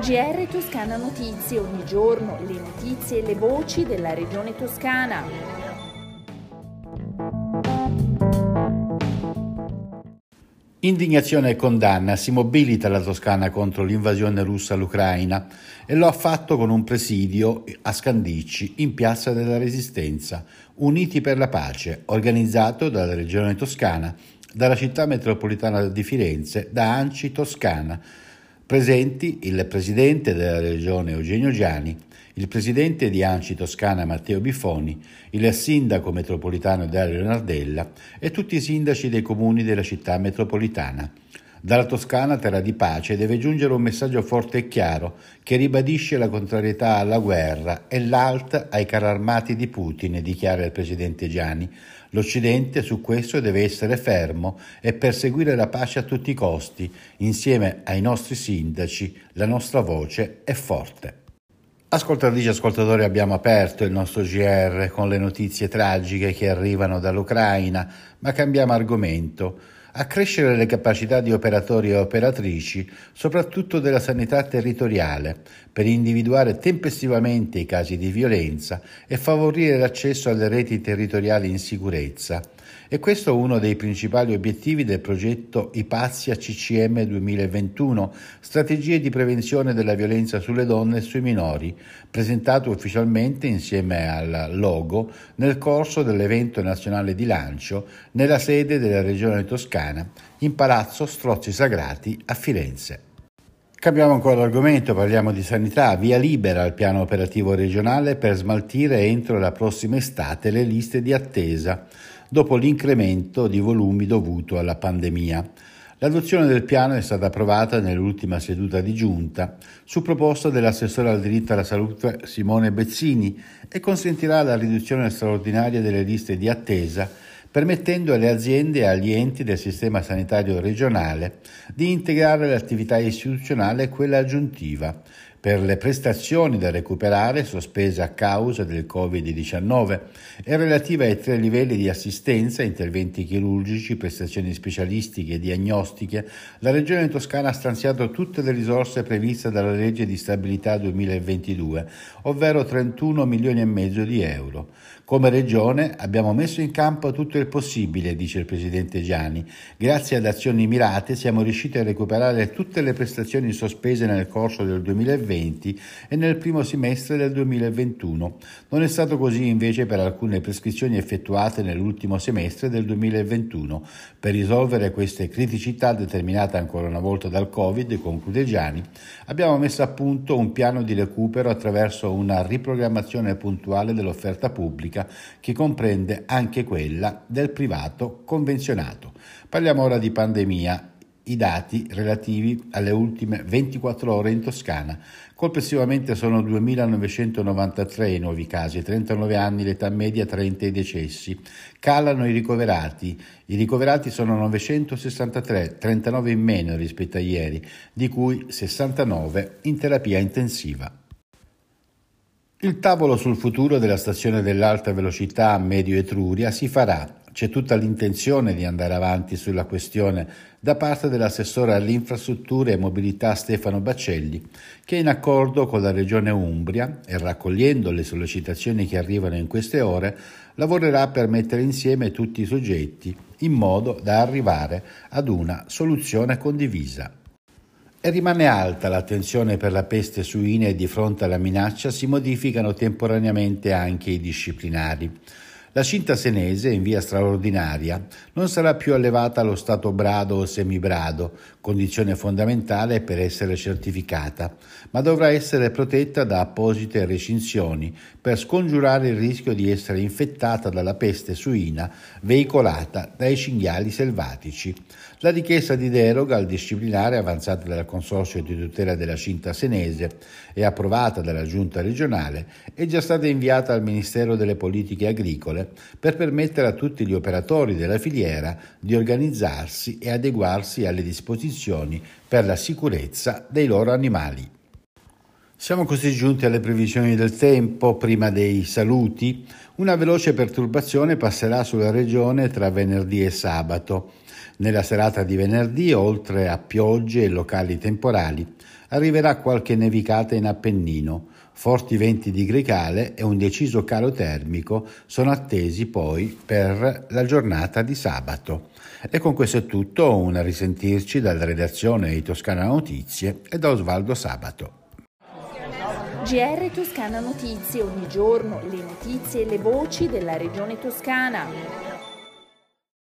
GR Toscana Notizie, ogni giorno le notizie e le voci della regione toscana. Indignazione e condanna si mobilita la Toscana contro l'invasione russa all'Ucraina e lo ha fatto con un presidio a Scandicci in Piazza della Resistenza, Uniti per la Pace, organizzato dalla Regione Toscana, dalla città metropolitana di Firenze, da Anci Toscana, Presenti il presidente della regione Eugenio Giani, il presidente di Anci Toscana Matteo Bifoni, il sindaco metropolitano Dario Nardella e tutti i sindaci dei comuni della città metropolitana. Dalla Toscana, terra di pace, deve giungere un messaggio forte e chiaro che ribadisce la contrarietà alla guerra e l'alt ai carri armati di Putin, dichiara il presidente Gianni. L'Occidente su questo deve essere fermo e perseguire la pace a tutti i costi. Insieme ai nostri sindaci, la nostra voce è forte. Ascoltatrici e ascoltatori, abbiamo aperto il nostro GR con le notizie tragiche che arrivano dall'Ucraina, ma cambiamo argomento accrescere le capacità di operatori e operatrici, soprattutto della sanità territoriale, per individuare tempestivamente i casi di violenza e favorire l'accesso alle reti territoriali in sicurezza. E questo è uno dei principali obiettivi del progetto Ipazia CCM 2021, strategie di prevenzione della violenza sulle donne e sui minori, presentato ufficialmente insieme al logo nel corso dell'evento nazionale di lancio nella sede della Regione Toscana in Palazzo Strozzi Sagrati a Firenze. Cambiamo ancora l'argomento, parliamo di sanità. Via libera al piano operativo regionale per smaltire entro la prossima estate le liste di attesa dopo l'incremento di volumi dovuto alla pandemia. L'adozione del piano è stata approvata nell'ultima seduta di giunta su proposta dell'assessore al diritto alla salute Simone Bezzini e consentirà la riduzione straordinaria delle liste di attesa permettendo alle aziende e agli enti del sistema sanitario regionale di integrare l'attività istituzionale e quella aggiuntiva, per le prestazioni da recuperare sospese a causa del Covid-19 e relative ai tre livelli di assistenza, interventi chirurgici, prestazioni specialistiche e diagnostiche, la Regione Toscana ha stanziato tutte le risorse previste dalla legge di stabilità 2022, ovvero 31 milioni e mezzo di euro. Come Regione abbiamo messo in campo tutto il possibile, dice il Presidente Gianni. Grazie ad azioni mirate siamo riusciti a recuperare tutte le prestazioni sospese nel corso del 2020 2020 e nel primo semestre del 2021. Non è stato così invece per alcune prescrizioni effettuate nell'ultimo semestre del 2021. Per risolvere queste criticità determinate ancora una volta dal Covid, conclude Gianni, abbiamo messo a punto un piano di recupero attraverso una riprogrammazione puntuale dell'offerta pubblica che comprende anche quella del privato convenzionato. Parliamo ora di pandemia i dati relativi alle ultime 24 ore in Toscana. Complessivamente sono 2.993 i nuovi casi, 39 anni l'età media, 30 i decessi. Calano i ricoverati. I ricoverati sono 963, 39 in meno rispetto a ieri, di cui 69 in terapia intensiva. Il tavolo sul futuro della stazione dell'alta velocità a Medio Etruria si farà c'è tutta l'intenzione di andare avanti sulla questione da parte dell'assessore all'infrastrutture e mobilità Stefano Baccelli, che in accordo con la Regione Umbria e raccogliendo le sollecitazioni che arrivano in queste ore, lavorerà per mettere insieme tutti i soggetti in modo da arrivare ad una soluzione condivisa. Rimane alta l'attenzione per la peste suina e di fronte alla minaccia si modificano temporaneamente anche i disciplinari. La cinta senese, in via straordinaria, non sarà più allevata allo stato brado o semibrado, condizione fondamentale per essere certificata, ma dovrà essere protetta da apposite recinzioni per scongiurare il rischio di essere infettata dalla peste suina veicolata dai cinghiali selvatici. La richiesta di deroga al disciplinare avanzata dal Consorzio di tutela della cinta senese e approvata dalla Giunta regionale è già stata inviata al Ministero delle Politiche Agricole per permettere a tutti gli operatori della filiera di organizzarsi e adeguarsi alle disposizioni per la sicurezza dei loro animali. Siamo così giunti alle previsioni del tempo, prima dei saluti. Una veloce perturbazione passerà sulla regione tra venerdì e sabato. Nella serata di venerdì, oltre a piogge e locali temporali, arriverà qualche nevicata in Appennino. Forti venti di grecale e un deciso calo termico sono attesi poi per la giornata di sabato. E con questo è tutto, un risentirci dalla redazione di Toscana Notizie e da Osvaldo Sabato. GR Toscana Notizie, ogni giorno le notizie e le voci della regione toscana.